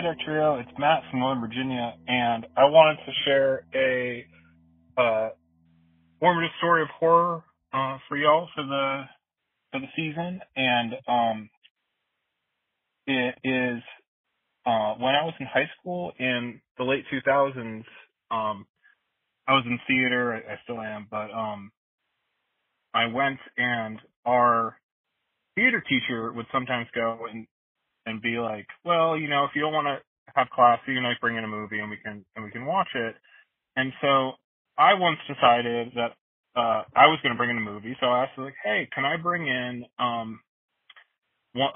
Hi, Trio. It's Matt from Northern Virginia, and I wanted to share a uh, formative story of horror uh, for y'all for the for the season. And um, it is uh, when I was in high school in the late 2000s. Um, I was in theater. I, I still am, but um, I went and our theater teacher would sometimes go and and be like, well, you know, if you don't want to have class, you can like bring in a movie and we can and we can watch it. And so I once decided that uh I was going to bring in a movie, so I asked like, hey, can I bring in um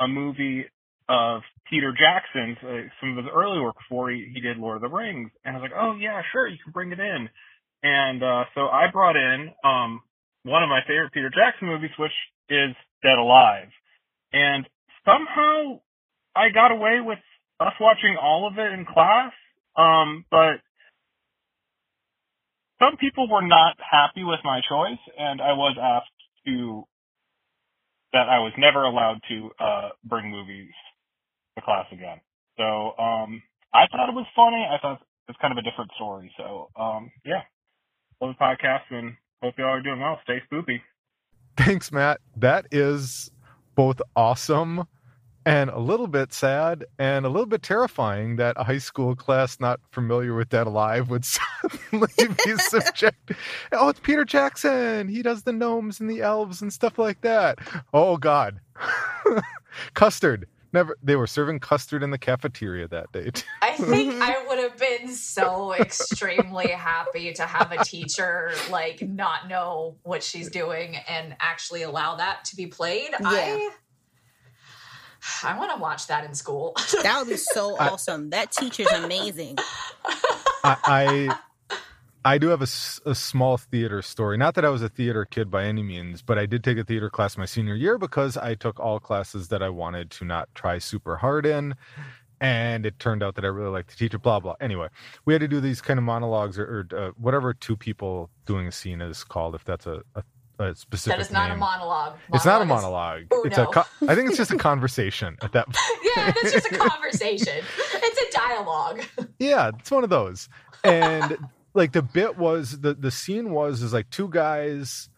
a movie of Peter Jackson's uh, some of his early work before he, he did Lord of the Rings? And I was like, oh yeah, sure, you can bring it in. And uh so I brought in um one of my favorite Peter Jackson movies, which is Dead Alive. And somehow I got away with us watching all of it in class. Um, but some people were not happy with my choice, and I was asked to that I was never allowed to uh, bring movies to class again. So um, I thought it was funny. I thought it was kind of a different story. So um, yeah, love the podcast and hope y'all are doing well. Stay spoopy. Thanks, Matt. That is both awesome and a little bit sad and a little bit terrifying that a high school class not familiar with Dead Alive would suddenly be subject. Oh, it's Peter Jackson. He does the gnomes and the elves and stuff like that. Oh God, custard. Never. They were serving custard in the cafeteria that day. I think I would have been so extremely happy to have a teacher like not know what she's doing and actually allow that to be played. Yeah. I I want to watch that in school. that would be so awesome. That teacher's amazing. I, I I do have a, a, small theater story. Not that I was a theater kid by any means, but I did take a theater class my senior year because I took all classes that I wanted to not try super hard in. And it turned out that I really liked to teach it, blah, blah. Anyway, we had to do these kind of monologues or, or uh, whatever two people doing a scene is called, if that's a, a a specific. That is not name. a monologue. monologue. It's not a monologue. It's a. Co- I think it's just a conversation at that. point. yeah, it's just a conversation. it's a dialogue. Yeah, it's one of those. And like the bit was the the scene was is like two guys.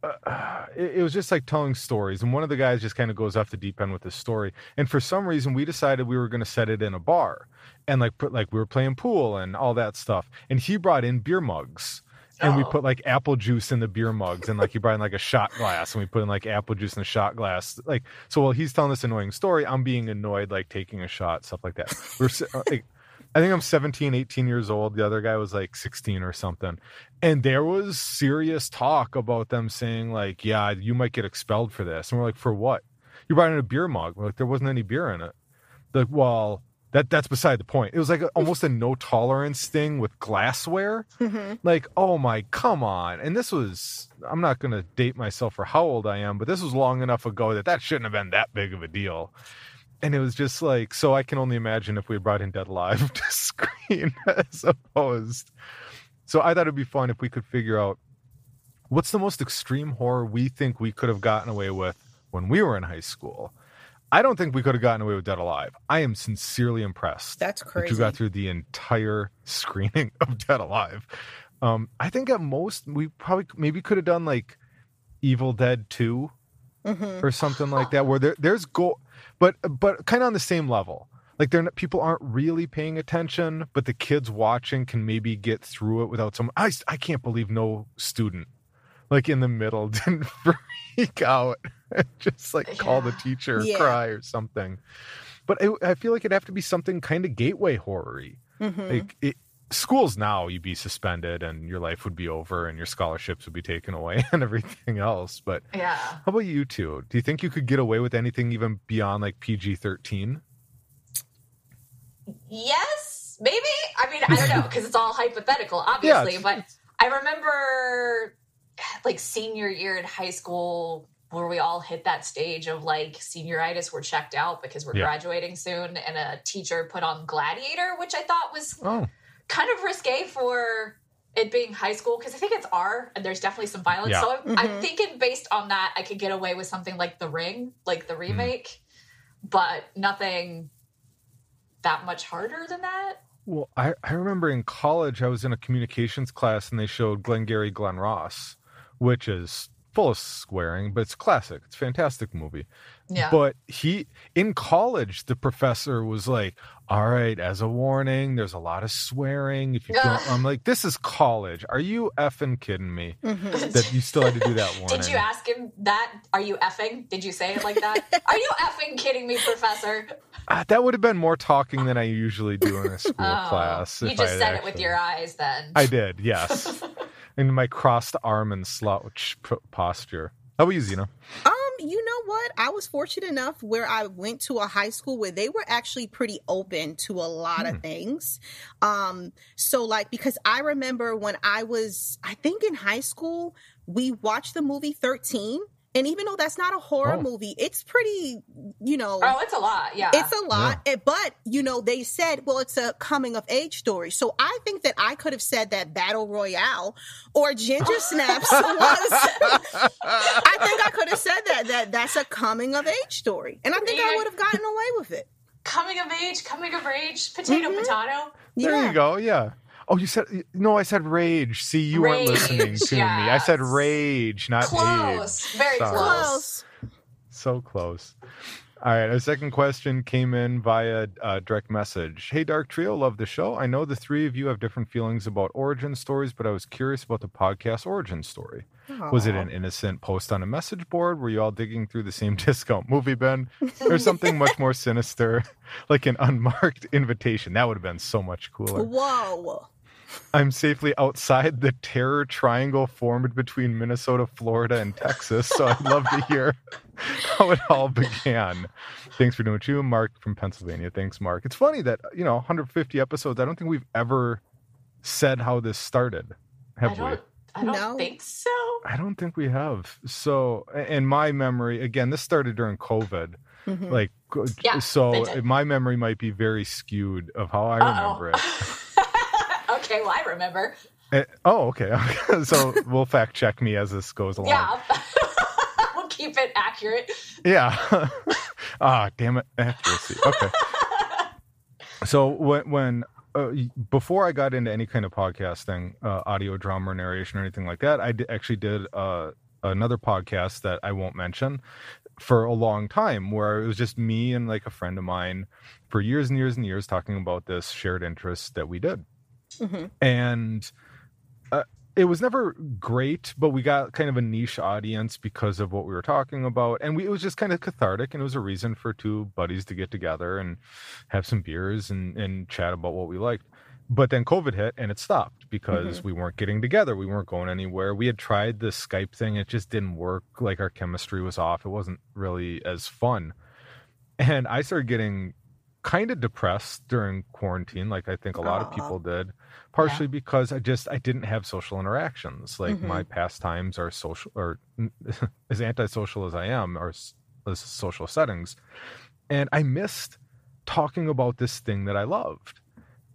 Uh, it, it was just like telling stories, and one of the guys just kind of goes off the deep end with the story. And for some reason, we decided we were going to set it in a bar, and like put like we were playing pool and all that stuff. And he brought in beer mugs and we oh. put like apple juice in the beer mugs and like he brought in like a shot glass and we put in like apple juice in a shot glass like so while he's telling this annoying story i'm being annoyed like taking a shot stuff like that. We're uh, like i think i'm 17 18 years old. The other guy was like 16 or something. And there was serious talk about them saying like yeah you might get expelled for this. And we're like for what? You brought in a beer mug. We're like there wasn't any beer in it. Like well that that's beside the point. It was like a, almost a no tolerance thing with glassware. Mm-hmm. Like, oh my, come on! And this was I'm not going to date myself for how old I am, but this was long enough ago that that shouldn't have been that big of a deal. And it was just like, so I can only imagine if we brought in Dead Alive to screen as opposed. So I thought it'd be fun if we could figure out what's the most extreme horror we think we could have gotten away with when we were in high school I don't think we could have gotten away with Dead Alive. I am sincerely impressed. That's crazy. That you got through the entire screening of Dead Alive. Um, I think at most we probably maybe could have done like Evil Dead 2 mm-hmm. or something like that, where there, there's go, but but kind of on the same level. Like they're not, people aren't really paying attention, but the kids watching can maybe get through it without some. I I can't believe no student like in the middle didn't freak out just like call the teacher yeah. cry or something. But I, I, feel like it'd have to be something kind of gateway horror mm-hmm. like it, schools now you'd be suspended and your life would be over and your scholarships would be taken away and everything else but yeah. how about you two? Do you think you could get away with anything even beyond like pg-13 yes maybe. I mean i don't know because it's all hypothetical obviously yeah, but i remember like senior year in high school where we all hit that stage of like senioritis we're checked out because we're yeah. graduating soon and a teacher put on gladiator which i thought was oh. kind of risque for it being high school because i think it's r and there's definitely some violence yeah. so I'm, mm-hmm. I'm, thinking based on that i could get away with something like the ring like the mm-hmm. remake mm. but nothing that much harder than that? Well, I, I remember in college I was in a communications class and they showed Glengarry Glen Ross, which is full of swearing, but it's classic. It's a fantastic movie. Yeah. But he in college, the professor was like, "All right, as a warning, there's a lot of swearing. If you don't, I'm like, this is college. Are you effing kidding me? Mhm. That you still had to do that warning? Did you ask him that? Are you effing? Did you say it like that? Are you effing kidding me, professor? Ah, that would have been more talking than I usually do in a school Oh, class. you just I had said it with your eyes then. I did, yes. in my crossed arm and slouch p- posture. How about you, Zena? Um, you know what? I was fortunate enough where I went to a high school where they were actually pretty open to a lot Hmm. of things. Um, so like because I remember when I was I think in high school, we watched the movie 13. And even though that's not a horror Oh. movie, it's pretty, you know, oh, it's a lot. Yeah. it's a lot. eh, But, you know, they said, well, it's a coming of age story. So I think that I could have said that Battle Royale or Ginger Snaps was I think I could have said that that that's a coming of age story, and I think I would have gotten away with it. coming of age, coming of age, potato, Mhm. potato. There yeah. you go. Yeah. Oh, you said no. I said rage. See, you weren't listening to me. I said rage, not age. Close. Very Sorry. close. So close. All right. Our second question came in via uh, direct message. Hey, Dark Trio, love the show. I know the three of you have different feelings about origin stories, but I was curious about the podcast origin story. Was it an innocent post on a message board? Were you all digging through the same discount movie bin? Or something much more sinister, like an unmarked invitation? That would have been so much cooler. Whoa. I'm safely outside the terror triangle formed between Minnesota, Florida, and Texas. So I'd love to hear how it all began. Thanks for doing what you, Mark from Pennsylvania. Thanks, Mark. It's funny that, you know, 150 episodes, I don't think we've ever said how this started. I Have we? don't. I don't No. think so. I don't think we have. So, in my memory, again, this started during COVID. Mhm. Like, Yeah, so my memory might be very skewed of how I Uh-oh. remember it. okay, well, I remember. Eh, oh, okay. so we'll fact check me as this goes along. Yeah. we'll keep it accurate. Yeah. ah, damn it. Accuracy. Okay. So when when uh, before I got into any kind of podcasting, uh, audio drama or narration or anything like that, I d- actually did uh, another podcast that I won't mention for a long time, where it was just me and like a friend of mine for years and years and years talking about this shared interest that we did Mhm. and uh, it was never great but we got kind of a niche audience because of what we were talking about. And we, it was just kind of cathartic and it was a reason for two buddies to get together and have some beers and, and chat about what we liked. But then covid hit and it stopped because we weren't getting together. We weren't going anywhere. We had tried the skype thing. It just didn't work. Like our chemistry was off. It wasn't really as fun. And i started getting kind of depressed during quarantine like i think a lot of people did partially because i just i didn't have social interactions like Mhm. my pastimes are social or as antisocial as i am are as social settings and i missed talking about this thing that i loved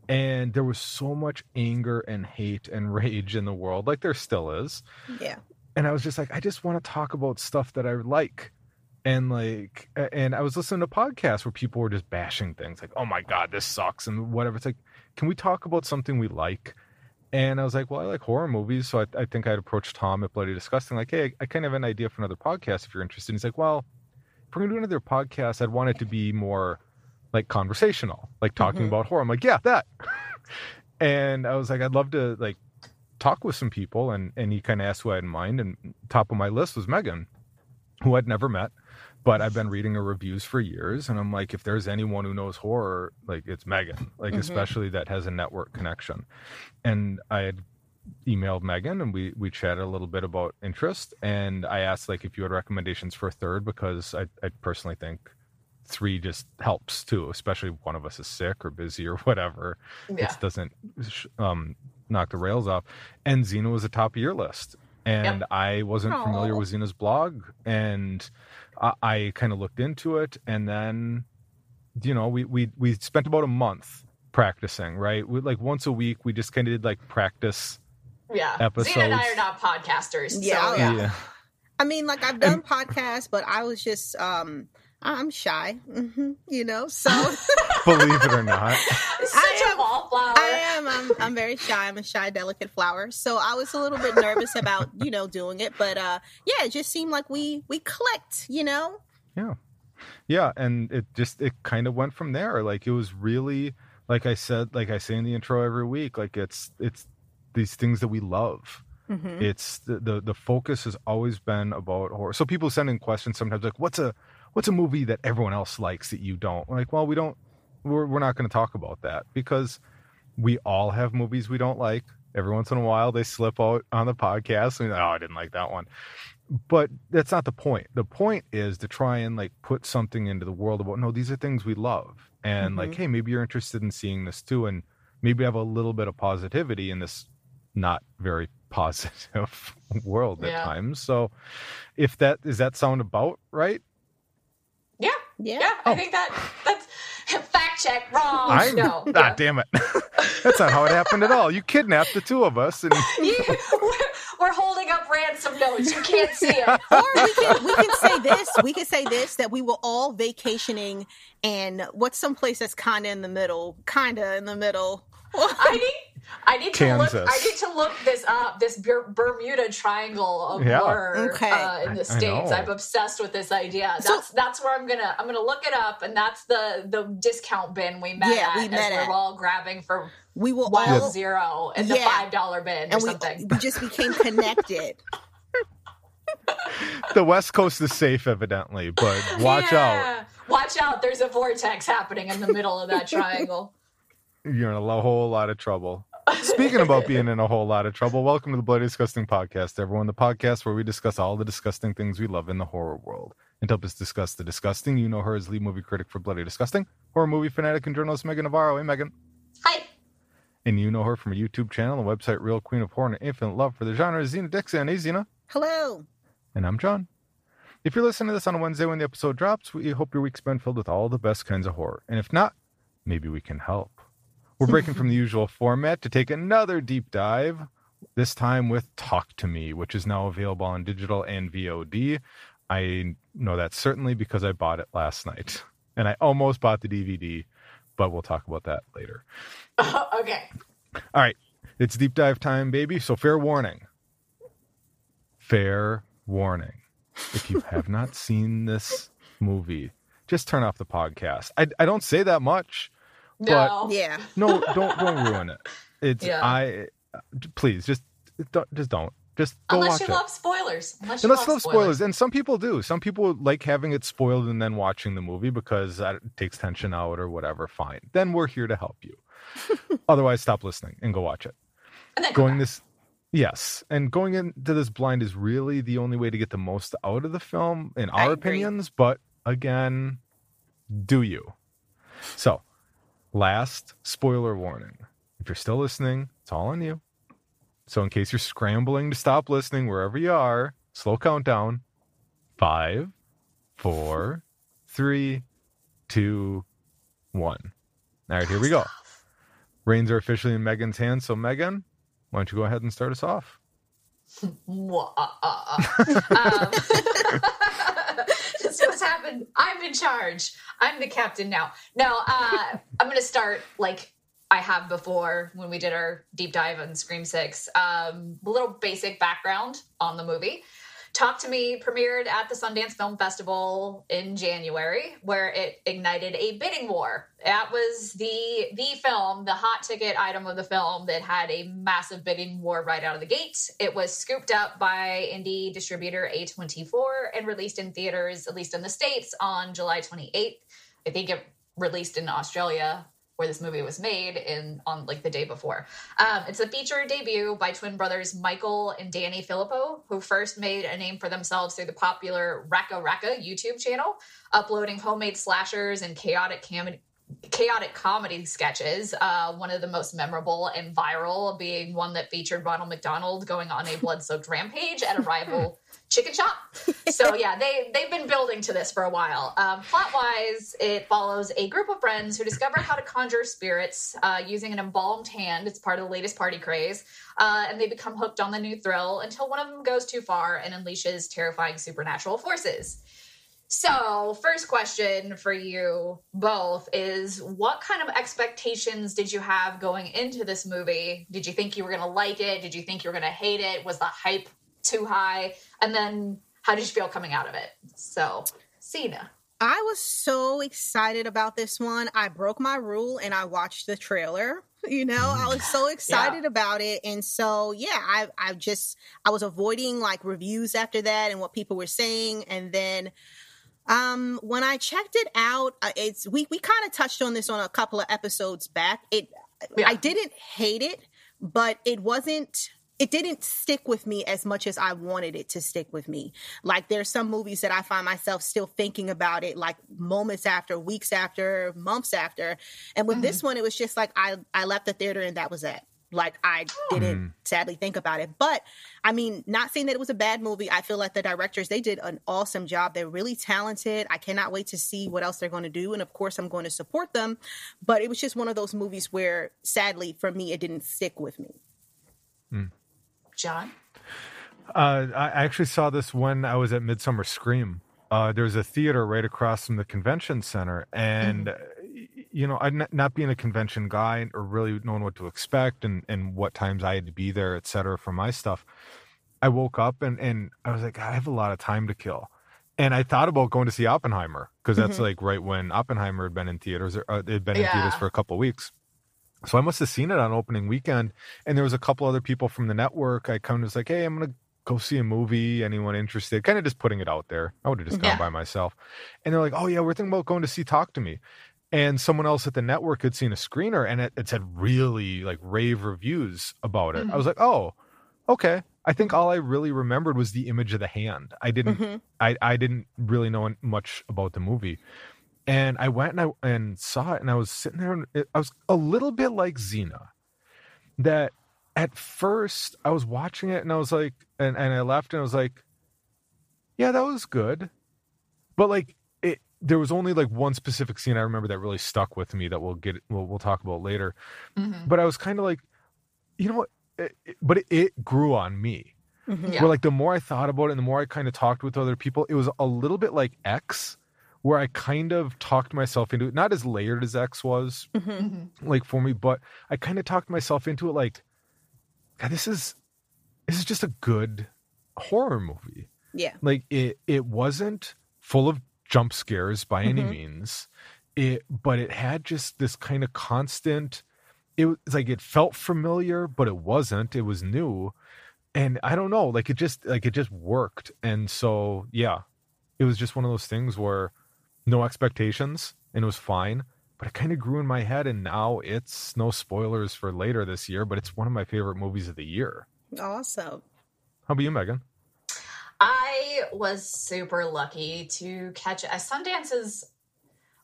and there was so much anger and hate and rage in the world like there still is Yeah. and I was just like, I just want to talk about stuff that I like. And like, and I was listening to podcasts where people were just bashing things like, oh my God, this sucks and whatever. It's like, can we talk about something we like? And I was like, well, I like horror movies. So I, I think I'd approach Tom at Bloody Disgusting, like, hey, I, I kind of have an idea for another podcast if you're interested. he's like, well, if we're going to do another podcast, I'd want it to be more like conversational, like talking Mhm. about horror. I'm like, yeah, that. and I was like, I'd love to like talk with some people and and he kind of asked who I had in mind and top of my list was Meagan who I'd never met but I've been reading her reviews for years and I'm like if there's anyone who knows horror like it's Meagan like Mhm. especially that has a network connection and I had emailed Meagan and we we chatted a little bit about interest and I asked like if you had recommendations for a third because I I personally think three just helps too especially if one of us is sick or busy or whatever Yeah. it doesn't um, knock the rails off. And Zena was the top of your list. And I wasn't familiar with Zena's blog. And I, I kind of looked into it. And then, you know, we, we, we spent about a month practicing, right? We, like once a week, we just kind of did like practice. Yeah. Episodes. Zena and I are not podcasters. Yeah, So, yeah. yeah. I mean, like I've done podcasts, but I was just um I'm shy, mm-hmm, you know. So believe it or not, such I am, a wallflower. I am. I'm, I'm very shy. I'm a shy, delicate flower. So I was a little bit nervous about you know doing it, but uh, yeah, it just seemed like we we clicked, you know. Yeah, yeah, and it just it kind of went from there. Like it was really like I said, like I say in the intro every week, like it's it's these things that we love. Mm-hmm. It's the, the the focus has always been about horror. So people send in questions sometimes like, "What's a what's a movie that everyone else likes that you don't? Like well we don't we're, we're not going to talk about that because we all have movies we don't like. Every once in a while they slip out on the podcast and oh i didn't like that one. But that's not the point. The point is to try and like put something into the world about no these are things we love. And mm-hmm. like hey maybe you're interested in seeing this too and maybe have a little bit of positivity in this not very positive world yeah. at times. So if that is that sound about right yeah. Yeah. Yeah. I oh. think that that's fact check wrong. I no. Ah, yeah. damn it. that's not how it happened at all. You kidnapped the two of us and you, we're, we're, holding up ransom notes. You can't see it. or we can we can say this. We can say this that we were all vacationing and what's some place that's kinda in the middle, kinda in the middle. I need I need Kansas. to look. I need to look this up. This Bermuda Triangle of yeah. horror okay. uh, in the states. I'm obsessed with this idea. That's so, that's where I'm gonna I'm gonna look it up, and that's the the discount bin we met yeah, at. We met as we're all grabbing for we will Wild all, Zero in yeah. the five dollar bin and or we, something. We just became connected. the West Coast is safe, evidently, but watch yeah. out. Watch out! There's a vortex happening in the middle of that triangle. You're in a whole lot of trouble. Speaking about being in a whole lot of trouble, welcome to the Bloody Disgusting Podcast, everyone. The podcast where we discuss all the disgusting things we love in the horror world. And to help us discuss the disgusting, you know her as lead movie critic for Bloody Disgusting, horror movie fanatic and journalist Meagan Navarro. Hey, Meagan. Hi. And you know her from a YouTube channel, and website Real Queen of Horror, and infinite love for the genre, Zena Dixon. Hey, Zena. Hello. And I'm Jon. If you're listening to this on a Wednesday when the episode drops, we hope your week's been filled with all the best kinds of horror. And if not, maybe we can help. We're breaking from the usual format to take another deep dive, this time with Talk to Me, which is now available on digital and VOD. I know that certainly because I bought it last night. And I almost bought the DVD, but we'll talk about that later. okay. All right. It's deep dive time, baby. So, fair warning. Fair warning. If you have not seen this movie, just turn off the podcast. I, I don't say that much. No. But yeah. No, don't don't ruin it. It's yeah. I please just don't just don't. Just go Unless watch you it. love spoilers. Unless you Unless love, spoilers. spoilers. And some people do. Some people like having it spoiled and then watching the movie because that takes tension out or whatever. Fine. Then we're here to help you. Otherwise, stop listening and go watch it. And then going this Yes, and going into this blind is really the only way to get the most out of the film, in our opinions. But again, do you? So, Last spoiler warning. If you're still listening, it's all on you. So, in case you're scrambling to stop listening wherever you are, slow countdown five, four, three, two, one. All right, here we go. Reins are officially in Meagan's hands. So, Meagan, why don't you go ahead and start us off? Ah, ah, ah. um, what's happened. I'm in charge. I'm the captain now. No, uh, I'm going to start like I have before when we did our deep dive on Scream Six. Um, a little basic background on the movie. Talk to Me premiered at the Sundance Film Festival in January, where it ignited a bidding war. That was the the film, the hot ticket item of the film that had a massive bidding war right out of the gate. It was scooped up by indie distributor A24 and released in theaters, at least in the States, on July 28th. I think it released in Australia where this movie was made in on like the day before. Um, it's a feature debut by twin brothers Michael and Danny Philippou, who first made a name for themselves through the popular RackaRacka YouTube channel, uploading homemade slashers and chaotic cam- chaotic comedy sketches. Uh, one of the most memorable and viral being one that featured Ronald McDonald going on a blood-soaked rampage at a rival chicken shop. So yeah, they they've been building to this for a while. Um, plot wise, it follows a group of friends who discover how to conjure spirits uh, using an embalmed hand. It's part of the latest party craze, uh, and they become hooked on the new thrill until one of them goes too far and unleashes terrifying supernatural forces. So, first question for you both is what kind of expectations did you have going into this movie? Did you think you were going to like it? Did you think you were going to hate it? Was the hype too high? And then how did you feel coming out of it? So, Zena. I was so excited about this one. I broke my rule and I watched the trailer. You know, I was so excited yeah. about it. And so, yeah, I, I just, I was avoiding like reviews after that and what people were saying. And then, um, when I checked it out, uh, it's, we, we kind of touched on this on a couple of episodes back. It, yeah. I didn't hate it, but it wasn't it didn't stick with me as much as I wanted it to stick with me. Like there's some movies that I find myself still thinking about it like moments after, weeks after, months after. And with mm-hmm. this one it was just like I I left the theater and that was it. Like I didn't mm. sadly think about it. But I mean, not saying that it was a bad movie. I feel like the directors, they did an awesome job. They're really talented. I cannot wait to see what else they're going to do. And of course, I'm going to support them. But it was just one of those movies where sadly for me, it didn't stick with me. Mm. Jon? Uh, I actually saw this when I was at Midsummer Scream. Uh, there's a theater right across from the convention center, and mm-hmm. you know, I not being a convention guy or really knowing what to expect and and what times I had to be there, et cetera, for my stuff. I woke up and and I was like, I have a lot of time to kill, and I thought about going to see Oppenheimer because that's mm-hmm. like right when Oppenheimer had been in theaters. Or, uh, it had been yeah. in theaters for a couple weeks. So I must have seen it on opening weekend, and there was a couple other people from the network. I kind of was like, "Hey, I'm gonna go see a movie. Anyone interested?" Kind of just putting it out there. I would have just gone yeah. by myself, and they're like, "Oh yeah, we're thinking about going to see Talk to Me." And someone else at the network had seen a screener, and it, it said really like rave reviews about it. Mm-hmm. I was like, "Oh, okay." I think all I really remembered was the image of the hand. I didn't, mm-hmm. I, I didn't really know much about the movie and I went and I and saw it, and I was sitting there, and it, I was a little bit like Zena. That at first I was watching it, and I was like, and and I left, and I was like, yeah, that was good, but like it, there was only like one specific scene I remember that really stuck with me that we'll get, we'll we'll talk about later. Mm-hmm. But I was kind of like, you know what? It, it, but it, it, grew on me. Mm-hmm. Yeah. Where like the more I thought about it, and the more I kind of talked with other people, it was a little bit like X where I kind of talked myself into it, not as layered as X was, mm-hmm. mm-hmm. like for me, but I kind of talked myself into it like, God, this is this is just a good horror movie. Yeah. Like it it wasn't full of jump scares by any mm-hmm. means. It but it had just this kind of constant it was like it felt familiar, but it wasn't. It was new. And I don't know, like it just like it just worked. And so yeah, it was just one of those things where no expectations and it was fine but it kind of grew in my head and now it's no spoilers for later this year but it's one of my favorite movies of the year. Awesome. How about you meagan? I was super lucky to catch as sundance is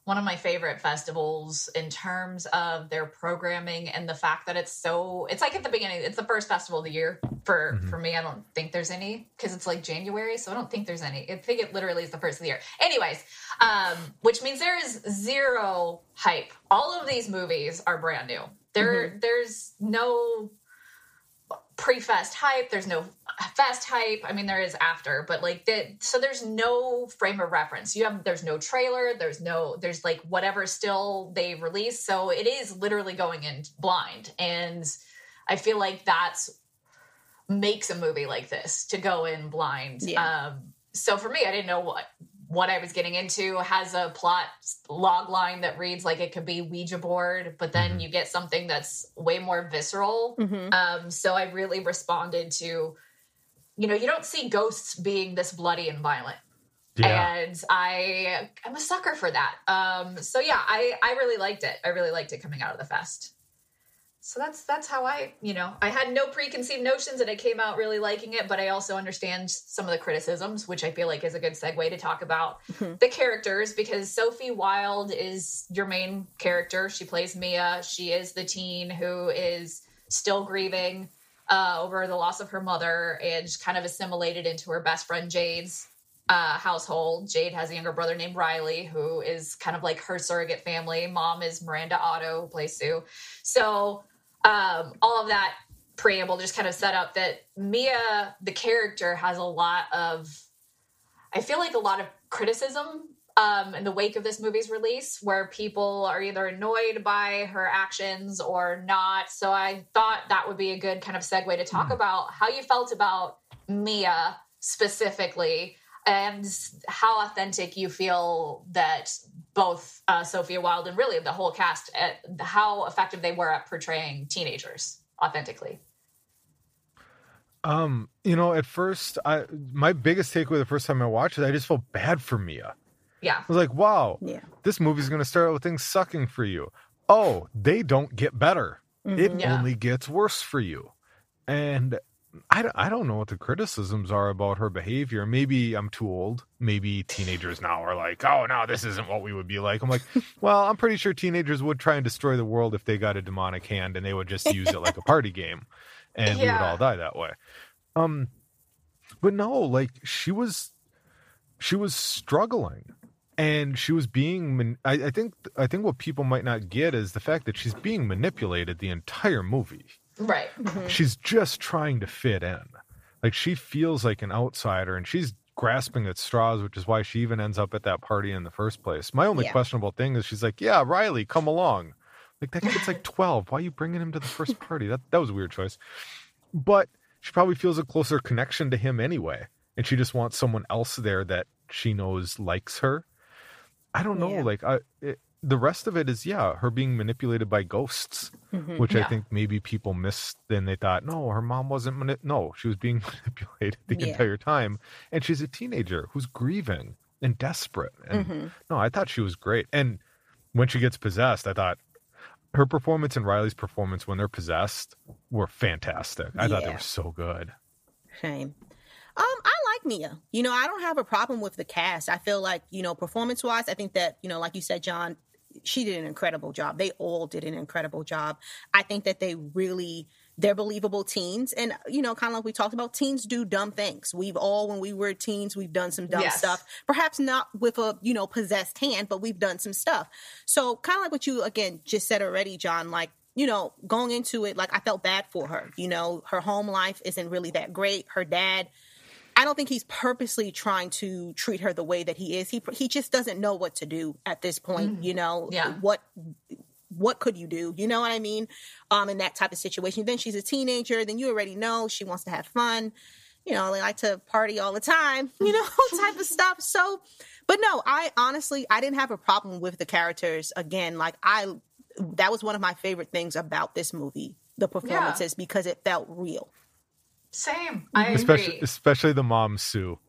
one of my favorite festivals in terms of their programming and the fact that it's so it's like at the beginning it's the first festival of the year for mm-hmm. for me. I don't think there's any because it's like january so i don't think there's any. I think it literally is the first of the year. Anyways um which means there is zero hype. All of these movies are brand new. There mm-hmm. there's no pre-fest hype there's no fest hype. I mean there is after but like that so there's no frame of reference. You have there's no trailer there's no there's like whatever still they release. So it is literally going in blind. And i feel like that's makes a movie like this to go in blind. Yeah. um so for me i didn't know what what I was getting into has a plot log line that reads like it could be Ouija board, but then mm-hmm. you get something that's way more visceral. Mm-hmm. Um, so I really responded to, you know, you don't see ghosts being this bloody and violent. Yeah. And I I'm a sucker for that. Um, so yeah, I I really liked it. I really liked it coming out of the fest so that's that's how I, you know, I had no preconceived notions and I came out really liking it, but I also understand some of the criticisms, which I feel like is a good segue to talk about mm-hmm. the characters because Sophie Wilde is your main character. She plays Mia. She is the teen who is still grieving uh, over the loss of her mother and kind of assimilated into her best friend Jade's uh, household. Jade has a younger brother named Riley, who is kind of like her surrogate family. Mom is Miranda Otto, who plays Sue. So um, all of that preamble just kind of set up that Mia, the character, has a lot of I feel like a lot of criticism um, in the wake of this movie's release, where people are either annoyed by her actions or not. So I thought that would be a good kind of segue to talk mm. about how you felt about Mia specifically and how authentic you feel that both uh, Sophia Wilde and really the whole cast, at uh, how effective they were at portraying teenagers authentically. Um, you know, at first, I my biggest takeaway the first time I watched it, I just felt bad for Mia. Yeah, I was like, wow, yeah, this movie's going to start out with things sucking for you. Oh, they don't get better; mm-hmm. it yeah. only gets worse for you. And I don't, I don't know what the criticisms are about her behavior. Maybe I'm too old. Maybe teenagers now are like, oh, no, this isn't what we would be like. I'm like, well, I'm pretty sure teenagers would try and destroy the world if they got a demonic hand and they would just use it like a party game and yeah. we would all die that way. Um, but no, like she was, she was struggling and she was being, I, I think, I think what people might not get is the fact that she's being manipulated the entire movie Right. Mm-hmm. She's just trying to fit in. Like she feels like an outsider and she's grasping at straws, which is why she even ends up at that party in the first place. My only yeah. questionable thing is she's like, Yeah, Riley, come along. Like that kid's like 12. Why are you bringing him to the first party? That that was a weird choice. But she probably feels a closer connection to him anyway. And she just wants someone else there that she knows likes her. I don't know. Yeah. Like I, it, the rest of it is yeah her being manipulated by ghosts mm-hmm, which yeah. i think maybe people missed then they thought no her mom wasn't mani- no she was being manipulated the yeah. entire time and she's a teenager who's grieving and desperate and mm-hmm. no i thought she was great and when she gets possessed i thought her performance and riley's performance when they're possessed were fantastic i yeah. thought they were so good shame um, I like Mia. You know, I don't have a problem with the cast. I feel like, you know, performance wise, I think that, you know, like you said, Jon, she did an incredible job. They all did an incredible job. I think that they really they're believable teens and you know kind of like we talked about teens do dumb things we've all when we were teens we've done some dumb yes. stuff perhaps not with a you know possessed hand but we've done some stuff so kind of like what you again just said already jon like you know going into it like i felt bad for her you know her home life isn't really that great her dad I don't think he's purposely trying to treat her the way that he is. He he just doesn't know what to do at this point. Mm-hmm. You know, yeah. what what could you do? You know what I mean? Um, in that type of situation. Then she's a teenager. Then you already know she wants to have fun. You know, they like to party all the time. You know, type of stuff. So, but no, I honestly I didn't have a problem with the characters. Again, like I, that was one of my favorite things about this movie, the performances, yeah. because it felt real. Same. I especially agree. especially the mom Sue.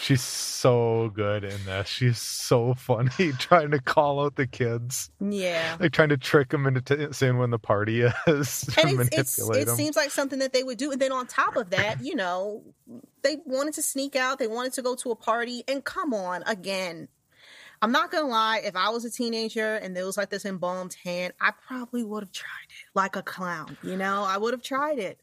She's so good in this. She's so funny trying to call out the kids. Yeah. Like trying to trick them into t- saying when the party is. To and it's, it's, it them. seems like something that they would do. And then on top of that, you know, they wanted to sneak out. They wanted to go to a party. And come on, again, I'm not gonna lie, if I was a teenager and there was like this embalmed hand, I probably would have tried it like a clown. You know, I would have tried it.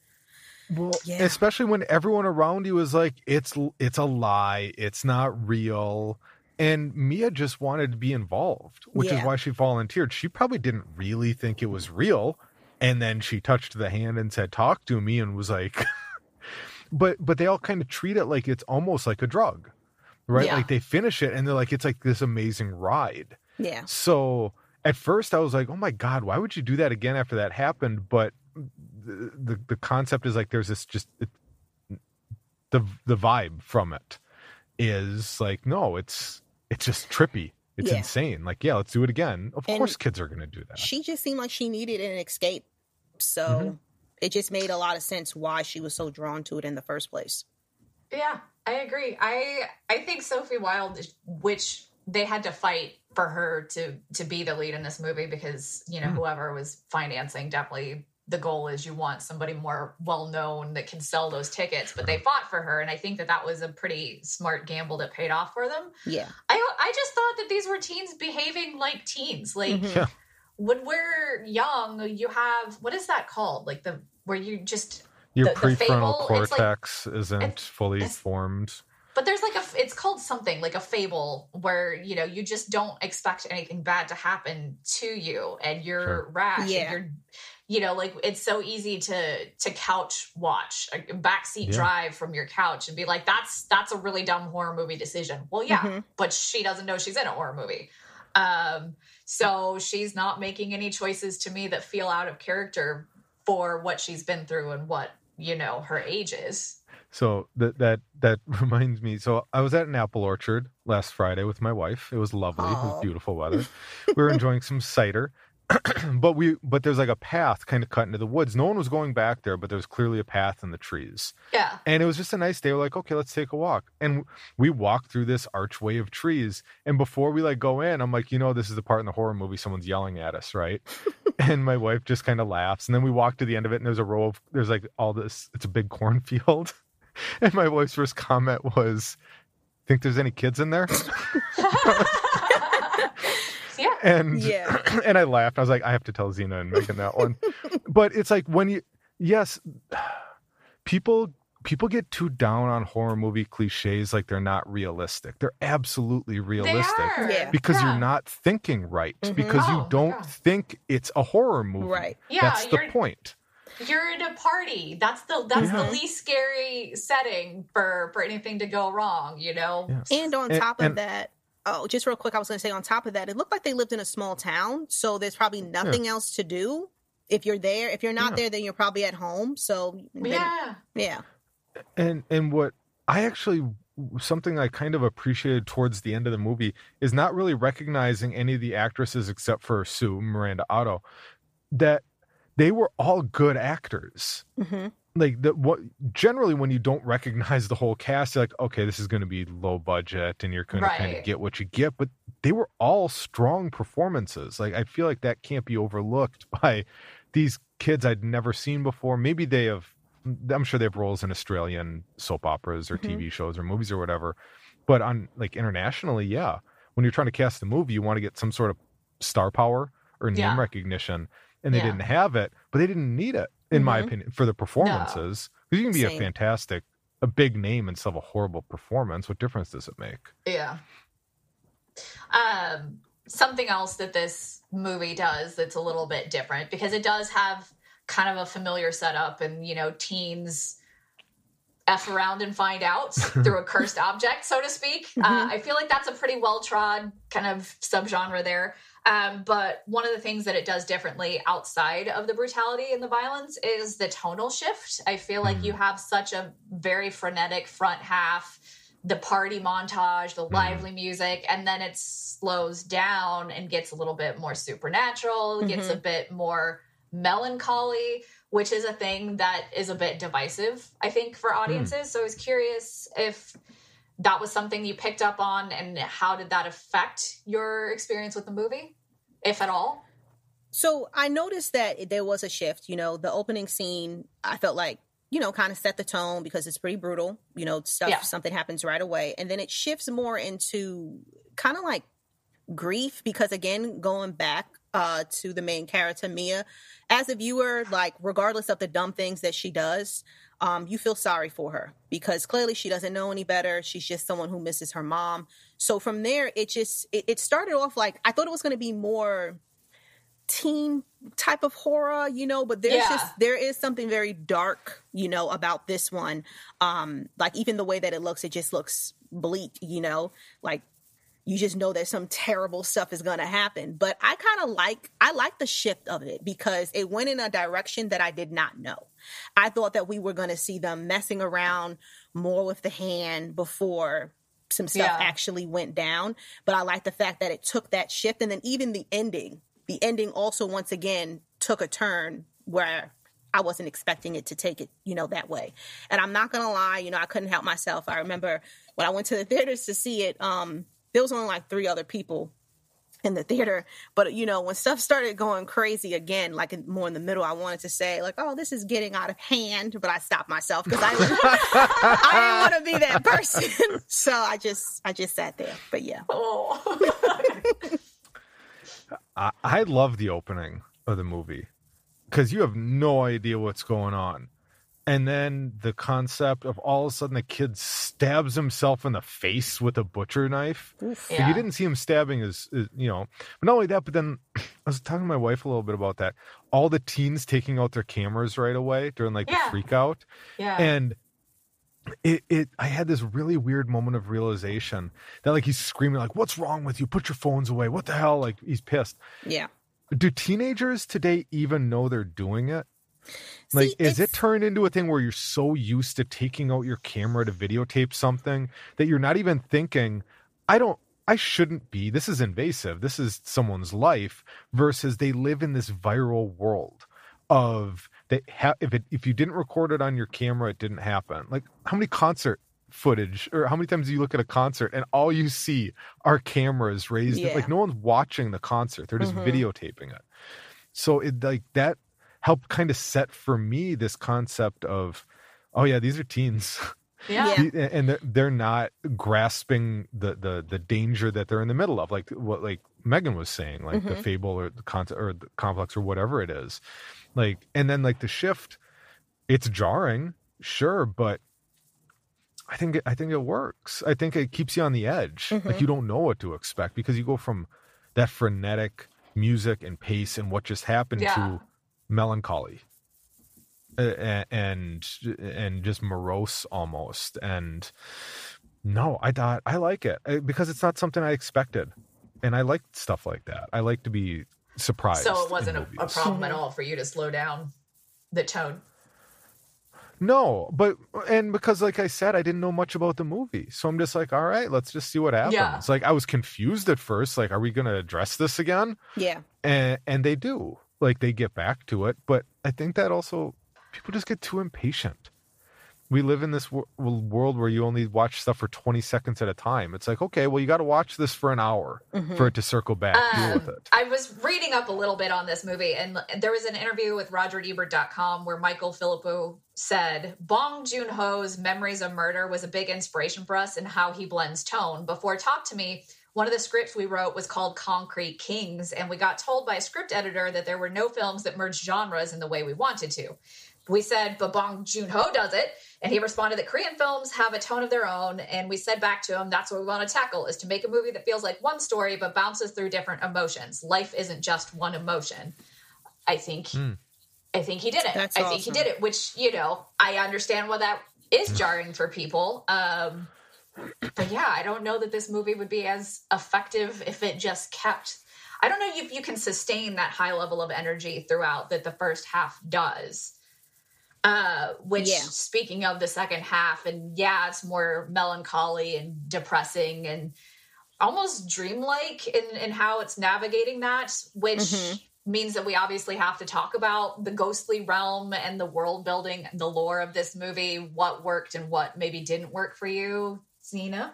Well, yeah. especially when everyone around you is like, it's it's a lie, it's not real. And Mia just wanted to be involved, which yeah. is why she volunteered. She probably didn't really think it was real. And then she touched the hand and said, Talk to me, and was like, But but they all kind of treat it like it's almost like a drug. Right? Yeah. Like they finish it and they're like, it's like this amazing ride. Yeah. So at first I was like, oh my God, why would you do that again after that happened? But the, the concept is like there's this just it, the the vibe from it is like no it's it's just trippy. It's yeah. insane. Like yeah let's do it again. Of and course kids are gonna do that. she just seemed like she needed an escape. So mm-hmm. it just made a lot of sense why she was so drawn to it in the first place. Yeah i agree. I i think sophie wilde which they had to fight for her to to be the lead in this movie because you know mm. whoever was financing definitely the goal is you want somebody more well known that can sell those tickets but they fought for her and i think that that was a pretty smart gamble that paid off for them yeah i i just thought that these were teens behaving like teens like mm-hmm. yeah. when we're young you have what is that called like the where you just your the, prefrontal the fable, cortex like, isn't fully formed but there's like a it's called something like a fable where you know you just don't expect anything bad to happen to you and you're sure. rash yeah. and you're you know like it's so easy to to couch watch a backseat yeah. drive from your couch and be like that's that's a really dumb horror movie decision well yeah mm-hmm. but she doesn't know she's in a horror movie um so she's not making any choices to me that feel out of character for what she's been through and what you know her age is so that that that reminds me. So I was at an apple orchard last Friday with my wife. It was lovely. Aww. It was beautiful weather. we were enjoying some cider, but we but there's like a path kind of cut into the woods. No one was going back there, but there was clearly a path in the trees. Yeah. And it was just a nice day. We're like, okay, let's take a walk. And we walked through this archway of trees. And before we like go in, I'm like, you know, this is the part in the horror movie someone's yelling at us, right? and my wife just kind of laughs. And then we walk to the end of it, and there's a row of there's like all this. It's a big cornfield. and my wife's first comment was, "Think there's any kids in there?" yeah. And yeah. and I laughed. I was like, I have to tell Zena and Meagan that one. but it's like when you yes, people people get too down on horror movie cliches like they're not realistic. They're absolutely realistic they because yeah. you're not thinking right mm-hmm. because oh, you don't yeah. think it's a horror movie. Right. Yeah, That's the point you're in a party. That's the that's yeah. the least scary setting for for anything to go wrong, you know. Yes. And on top and, of and, that, oh, just real quick, I was going to say on top of that, it looked like they lived in a small town, so there's probably nothing yeah. else to do. If you're there, if you're not yeah. there, then you're probably at home. So yeah, yeah. And and what I actually something I kind of appreciated towards the end of the movie is not really recognizing any of the actresses except for Sue Miranda Otto. That they were all good actors. Mm-hmm. Like the what generally when you don't recognize the whole cast, you're like, okay, this is going to be low budget, and you're going right. to kind of get what you get. But they were all strong performances. Like I feel like that can't be overlooked by these kids I'd never seen before. Maybe they have. I'm sure they have roles in Australian soap operas or mm-hmm. TV shows or movies or whatever. But on like internationally, yeah, when you're trying to cast a movie, you want to get some sort of star power or name yeah. recognition and they yeah. didn't have it, but they didn't need it, in mm-hmm. my opinion, for the performances. Because no. you can be Same. a fantastic, a big name and still have a horrible performance. What difference does it make? Yeah. Um, something else that this movie does that's a little bit different because it does have kind of a familiar setup, and you know, teens f around and find out through a cursed object, so to speak. Uh, mm-hmm. Uh, I feel like that's a pretty well trod kind of subgenre there. Um, but one of the things that it does differently outside of the brutality and the violence is the tonal shift. I feel like you mm. have such a very frenetic front half, the party montage, the mm. lively music, and then it slows down and gets a little bit more supernatural, mm-hmm. gets a bit more melancholy, which is a thing that is a bit divisive, I think, for mm. audiences. Mm. So I was curious if that was something you picked up on and how did that affect your experience with the movie if at all so i noticed that there was a shift you know the opening scene i felt like you know kind of set the tone because it's pretty brutal you know stuff yeah. something happens right away and then it shifts more into kind of like grief because again going back uh to the main character mia as a viewer like regardless of the dumb things that she does um, you feel sorry for her because clearly she doesn't know any better. She's just someone who misses her mom. So from there, it just it, it started off like I thought it was going to be more teen type of horror, you know, but there's yeah. just there is something very dark, you know, about this one. Um, like even the way that it looks, it just looks bleak, you know, like you just know that some terrible stuff is going to happen. But I kind of like I like the shift of it because it went in a direction that I did not know. I thought that we were going to see them messing around more with the hand before some stuff yeah. actually went down, but I like the fact that it took that shift and then even the ending. The ending also once again took a turn where I wasn't expecting it to take it, you know, that way. And I'm not gonna lie, you know, I couldn't help myself. I remember when I went to the theaters to see it, um, there was only like three other people in the theater. But you know, when stuff started going crazy again, like in, more in the middle, I wanted to say like, "Oh, this is getting out of hand," but I stopped myself because I I didn't want to be that person. so I just I just sat there. But yeah. Oh. I, I love the opening of the movie because you have no idea what's going on. And then the concept of all of a sudden the kid stabs himself in the face with a butcher knife. Yeah. You didn't see him stabbing his, his, you know. But not only that, but then I was talking to my wife a little bit about that. All the teens taking out their cameras right away during like Yeah. the freak out, Yeah. and it, it, I had this really weird moment of realization that like he's screaming like, "What's wrong with you? Put your phones away! What the hell?" Like he's pissed. Yeah. Do teenagers today even know they're doing it? Like, See, is it turned into a thing where you're so used to taking out your camera to videotape something that you're not even thinking, I don't, I shouldn't be. This is invasive. This is someone's life. Versus they live in this viral world of that. Ha- if it if you didn't record it on your camera, it didn't happen. Like how many concert footage or how many times do you look at a concert and all you see are cameras raised Yeah. like no one's watching the concert they're just Mhm. videotaping it so it like that helped kind of set for me this concept of oh yeah these are teens yeah. Yeah. And they're- they're not grasping the the the danger that they're in the middle of like what like meagan was saying like the Mhm. fable or the concept or the complex or whatever it is like and then like the shift it's jarring sure but i think it, i think it works i think it keeps you on the edge Mhm. like you don't know what to expect because you go from that frenetic music and pace and what just happened Yeah. to melancholy and and just morose almost and no i thought i like it uh, because it's not something i expected and i like stuff like that i like to be surprised So it wasn't a, a problem at Mhm. all for you to slow down the tone. no but and because like i said i didn't know much about the movie so i'm just like all right let's just see what happens Yeah. like i was confused at first like are we gonna address this again Yeah. and and they do like they get back to it but i think that also people just get too impatient we live in this wor- world where you only watch stuff for 20 seconds at a time it's like okay well you got to watch this for an hour Mhm. for it to circle back deal with Um, it I was reading up a little bit on this movie, and there was an interview with RogerEbert.com where Michael Philippou said Bong Joon Ho's Memories of Murder was a big inspiration for us in how he blends tone. Before Talk to Me, one of the scripts we wrote was called Concrete Kings, and we got told by a script editor that there were no films that merged genres in the way we wanted to. We said, but Bong Joon Ho does it. And he responded that Korean films have a tone of their own. And we said back to him, that's what we want to tackle is to make a movie that feels like one story, but bounces through different emotions. Life isn't just one emotion. I think, Hmm. I think he did it. That's I think he did it, which, you know, I understand why that is jarring for people. Um, but yeah, I don't know that this movie would be as effective if it just kept. I don't know if you can sustain that high level of energy throughout that the first half does. Uh, which, Yeah. speaking of the second half, and yeah, it's more melancholy and depressing and almost dreamlike in, in how it's navigating that, which Mhm. means that we obviously have to talk about the ghostly realm and the world building and the lore of this movie, what worked and what maybe didn't work for you, Zena.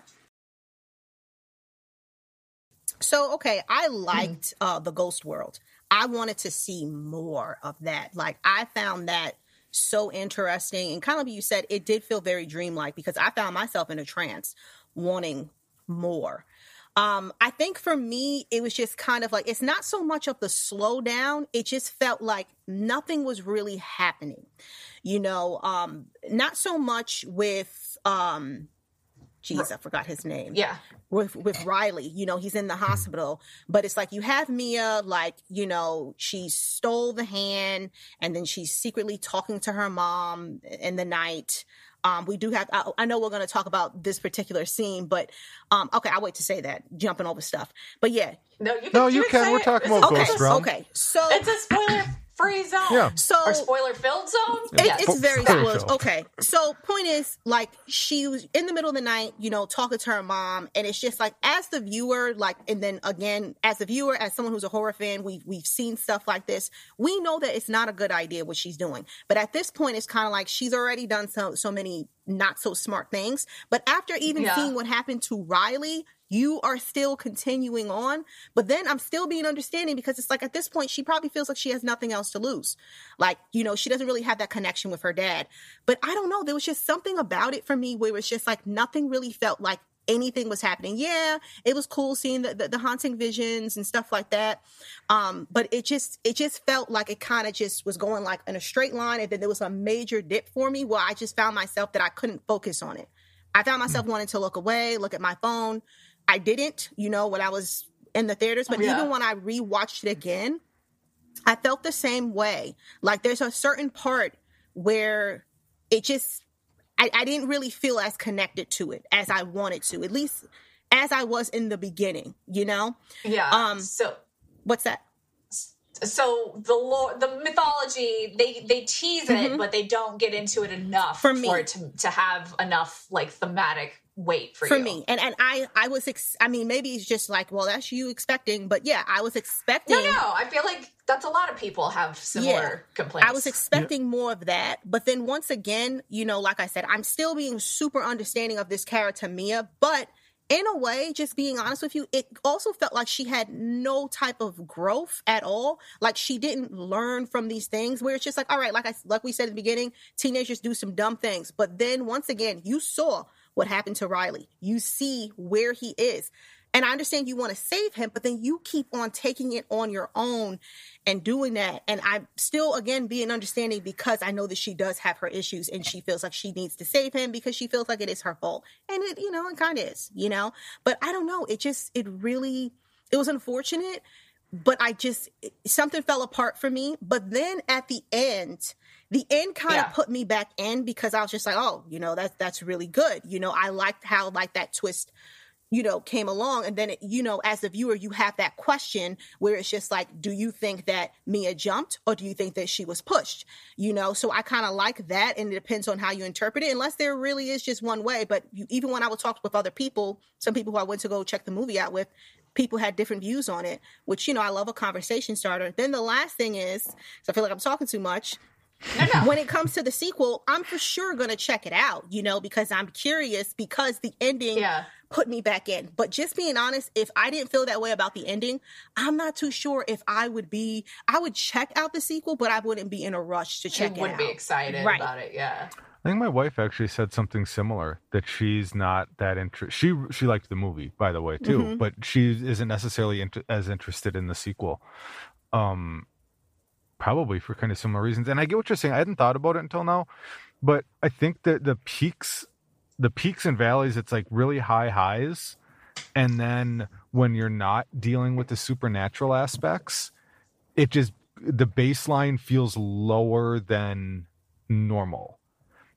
So okay, Hmm. I liked uh the Ghost World. I wanted to see more of that. Like I found that so interesting and kind of like you said, it did feel very dreamlike because I found myself in a trance wanting more. Um, I think for me, it was just kind of like it's not so much of the slowdown, it just felt like nothing was really happening. You know, um, not so much with um geez, I forgot his name Yeah. with with Riley. You know, he's in the hospital, but it's like you have Mia, like you know, she stole the hand, and then she's secretly talking to her mom in the night. Um, we do have. I, I know we're going to talk about this particular scene, but um, okay, I'll wait to say that. Jumping over stuff, but yeah, No, you can, No, you do can. say We're it. talking about okay, Ghost Realm. okay. So It's a spoiler free zone. Yeah. so Or spoiler filled zone? It- yes. It's very Spoiler Okay. So point is, like, she was in the middle of the night, you know, talking to her mom, and it's just like, as the viewer, like, and then again, as the viewer, as someone who's a horror fan, we we've seen stuff like this. We know that it's not a good idea what she's doing, but at this point, it's kind of like she's already done so so many not so smart things. But after even Yeah. seeing what happened to Riley. You are still continuing on, but then I'm still being understanding because it's like at this point she probably feels like she has nothing else to lose. Like, you know, she doesn't really have that connection with her dad. But I don't know. There was just something about it for me where it was just like nothing really felt like anything was happening. Yeah, it was cool seeing the, the, the haunting visions and stuff like that. Um, but it just it just felt like it kind of just was going like in a straight line, and then there was a major dip for me where I just found myself that I couldn't focus on it. I found myself mm. wanting to look away, look at my phone. I didn't, you know, when I was in the theaters, but yeah. even when I rewatched it again, I felt the same way. Like there's a certain part where it just I, I didn't really feel as connected to it as I wanted to, at least as I was in the beginning, you know? Yeah. Um so what's that? so the lore, the mythology, they they tease it, mm-hmm. but they don't get into it enough for, me. for it to to have enough like thematic weight for, for you. me. And and I I was ex- I mean maybe it's just like well that's you expecting, but yeah I was expecting. No, no, I feel like that's a lot of people have similar yeah, complaints. I was expecting yeah. more of that, but then once again, you know, like I said, I'm still being super understanding of this character Mia, but in a way, just being honest with you, it also felt like she had no type of growth at all. Like she didn't learn from these things where it's just like, all right, like I, like we said at the beginning, teenagers do some dumb things. But then once again, you saw what happened to Riley. You see where he is. And I understand you want to save him, but then you keep on taking it on your own and doing that. And I'm still, again, being understanding because I know that she does have her issues and she feels like she needs to save him because she feels like it is her fault. And it, you know, it kind of is, you know? But I don't know. It just, it really, it was unfortunate, but I just, something fell apart for me. But then at the end, the end kind yeah. of put me back in because I was just like, oh, you know, that's that's really good. You know, I liked how like that twist you know, came along. And then, it, you know, as a viewer, you have that question where it's just like, do you think that Mia jumped or do you think that she was pushed? You know, so I kind of like that. And it depends on how you interpret it, unless there really is just one way. But you, even when I would talk with other people, some people who I went to go check the movie out with, people had different views on it, which, you know, I love a conversation starter. Then the last thing is, so I feel like I'm talking too much. When it comes to the sequel, I'm for sure going to check it out, you know, because I'm curious because the ending yeah. put me back in. But just being honest, if I didn't feel that way about the ending, I'm not too sure if I would be, I would check out the sequel, but I wouldn't be in a rush to check you it wouldn't be excited right. about it. Yeah. I think my wife actually said something similar that she's not that interested. She she liked the movie, by the way, too, mm-hmm. but she isn't necessarily inter- as interested in the sequel. Um, probably for kind of similar reasons. And I get what you're saying. I hadn't thought about it until now, but I think that the peaks, the peaks and valleys, it's like really high highs, and then when you're not dealing with the supernatural aspects, it just the baseline feels lower than normal.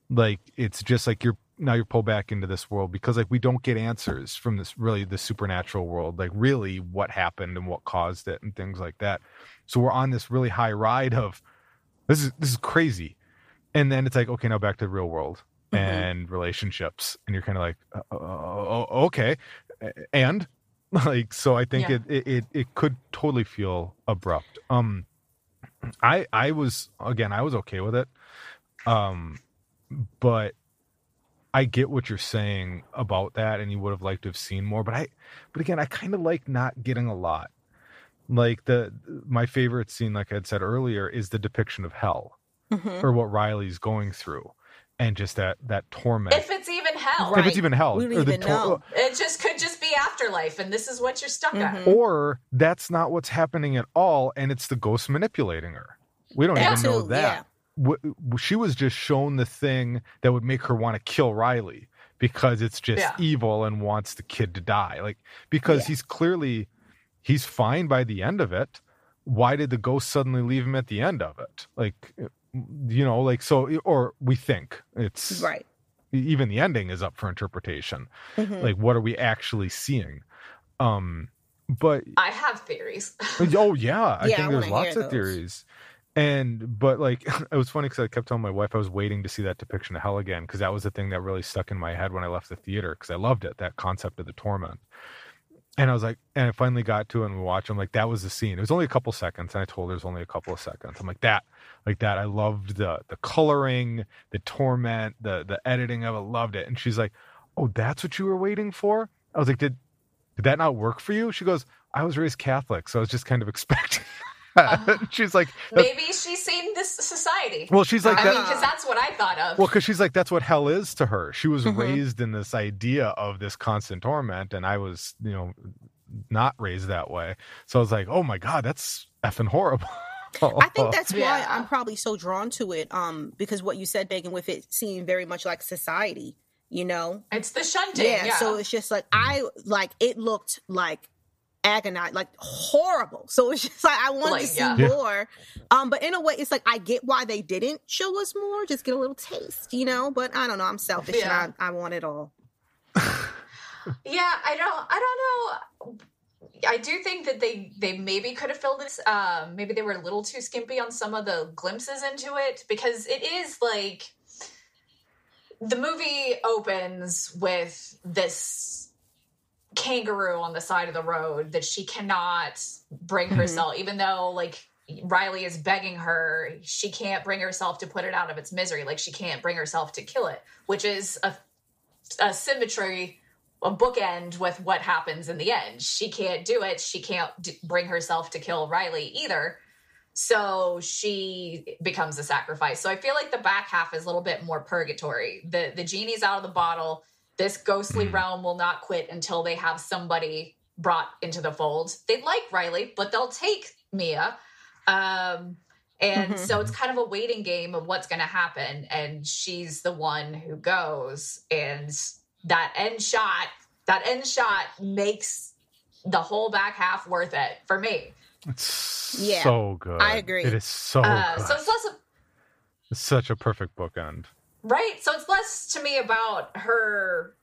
Like it's just like you're now you're pulled back into this world because like we don't get answers from this really the supernatural world like really what happened and what caused it and things like that. So we're on this really high ride of this is this is crazy. And then it's like okay now back to the real world mm-hmm. and relationships. And you're kind of like uh, okay. And like so i think yeah. it, it it could totally feel abrupt. Um i i was again i was okay with it. Um but I get what you're saying about that, and you would have liked to have seen more. But I, but again, I kind of like not getting a lot. Like the my favorite scene, like I had said earlier, is the depiction of hell, mm-hmm. or what Riley's going through, and just that that torment. If it's even hell, right. if it's even hell, we don't even tor- know. It just could just be afterlife, and this is what you're stuck mm-hmm. at. Or that's not what's happening at all, and it's the ghost manipulating her. We don't even know that. Yeah w- she was just shown the thing that would make her want to kill Riley because it's just yeah. evil and wants the kid to die. Like because yeah. he's clearly he's fine by the end of it. Why did the ghost suddenly leave him at the end of it? Like you know, like so or we think it's right. Even the ending is up for interpretation. Mm-hmm. Like what are we actually seeing? Um but I have theories. oh yeah, I yeah, think I there's lots of those. theories and but like it was funny because I kept telling my wife I was waiting to see that depiction of hell again because that was the thing that really stuck in my head when I left the theater because I loved it that concept of the torment. And I was like, and I finally got to it and we watched. I'm like, that was the scene. It was only a couple seconds, and I told her it was only a couple of seconds. I'm like that, like that. I loved the the coloring, the torment, the the editing of it. Loved it. And she's like, oh, that's what you were waiting for. I was like, did did that not work for you? She goes, I was raised Catholic, so I was just kind of expecting Uh, she's like, maybe she's seen this society. Well, she's like, I that, mean, because that's what I thought of. well, because she's like, that's what hell is to her. She was Mhm. raised in this idea of this constant torment, and I was, you know, not raised that way. So I was like, oh my god, that's effing horrible. I think that's why I'm probably so drawn to it. Um, because what you said, Meagan, with it seemed very much like society, you know. it's the shunting. Yeah, Yeah. So it's just like I like it looked like agonized, like horrible. So it's just like I wanted Like, to see yeah. Yeah. more. Um, but in a way, it's like I get why they didn't show us more, just get a little taste, you know. But I don't know. I'm selfish Yeah. and I, I want it all. Yeah, I don't. I don't know. I do think that they they maybe could have filled this. Um, maybe they were a little too skimpy on some of the glimpses into it because it is like the movie opens with this kangaroo on the side of the road that she cannot bring Mhm. herself, even though like Riley is begging her, she can't bring herself to put it out of its misery. Like she can't bring herself to kill it, which is a, a symmetry a bookend with what happens in the end. She can't do it. She can't d- bring herself to kill Riley either. So she becomes a sacrifice. So I feel like the back half is a little bit more purgatory. The the genie's out of the bottle. This ghostly Mhm. realm will not quit until they have somebody brought into the fold. They like Riley, but they'll take Mia. Um and Mhm. so it's kind of a waiting game of what's going to happen and she's the one who goes and that end shot that end shot makes the whole back half worth it for me It's Yeah, so good. I agree. It is so uh, good. so it's less of, it's such a perfect bookend. Right? So it's less to me about her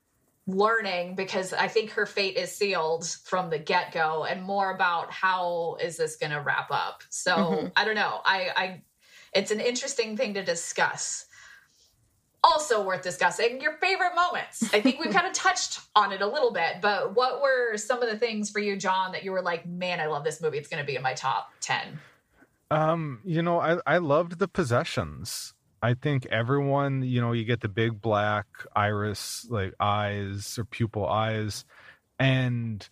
learning because i think her fate is sealed from the get-go and more about how is this going to wrap up. So Mhm. i don't know. I i it's an interesting thing to discuss. Also worth discussing your favorite moments. I think we've kind of touched on it a little bit but what were some of the things for you jon that you were like man i love this movie. It's going to be in my top 10 Um, you know, I I loved the possessions. I think everyone, you know, you get the big black iris like eyes or pupil eyes and